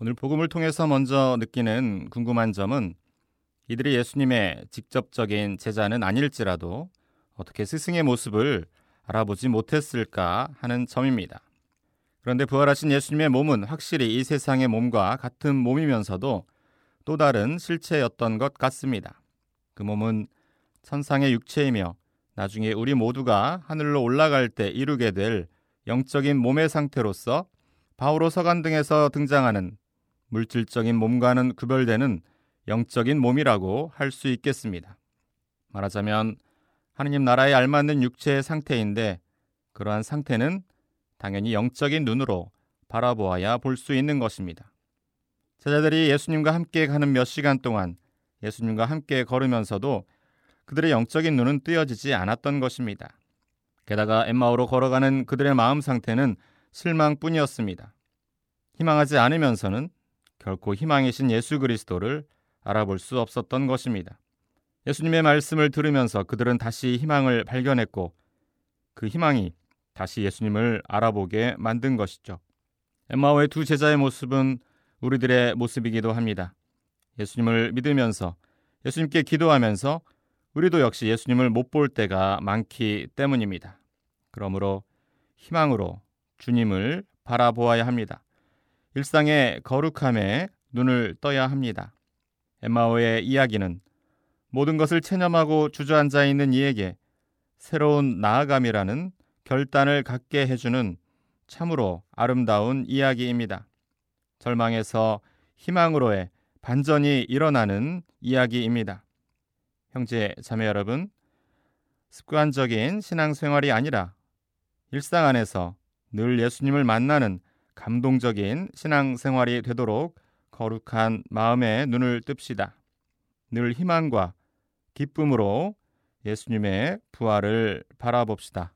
오늘 복음을 통해서 먼저 느끼는 궁금한 점은 이들이 예수님의 직접적인 제자는 아닐지라도 어떻게 스승의 모습을 알아보지 못했을까 하는 점입니다. 그런데 부활하신 예수님의 몸은 확실히 이 세상의 몸과 같은 몸이면서도 또 다른 실체였던 것 같습니다. 그 몸은 천상의 육체이며 나중에 우리 모두가 하늘로 올라갈 때 이루게 될 영적인 몸의 상태로서 바오로 서간 등에서 등장하는 물질적인 몸과는 구별되는 영적인 몸이라고 할 수 있겠습니다. 말하자면 하느님 나라에 알맞는 육체의 상태인데 그러한 상태는 당연히 영적인 눈으로 바라보아야 볼 수 있는 것입니다. 제자들이 예수님과 함께 가는 몇 시간 동안 예수님과 함께 걸으면서도 그들의 영적인 눈은 뜨여지지 않았던 것입니다. 게다가 엠마오로 걸어가는 그들의 마음 상태는 실망뿐이었습니다. 희망하지 않으면서는 결코 희망이신 예수 그리스도를 알아볼 수 없었던 것입니다. 예수님의 말씀을 들으면서 그들은 다시 희망을 발견했고 그 희망이 다시 예수님을 알아보게 만든 것이죠. 엠마오의 두 제자의 모습은 우리들의 모습이기도 합니다. 예수님을 믿으면서 예수님께 기도하면서 우리도 역시 예수님을 못 볼 때가 많기 때문입니다. 그러므로 희망으로 주님을 바라보아야 합니다. 일상의 거룩함에 눈을 떠야 합니다. 엠마오의 이야기는 모든 것을 체념하고 주저앉아 있는 이에게 새로운 나아감이라는 결단을 갖게 해주는 참으로 아름다운 이야기입니다. 절망에서 희망으로의 반전이 일어나는 이야기입니다. 형제 자매 여러분, 습관적인 신앙생활이 아니라 일상 안에서 늘 예수님을 만나는 감동적인 신앙생활이 되도록 거룩한 마음의 눈을 뜹시다. 늘 희망과 기쁨으로 예수님의 부활을 바라봅시다.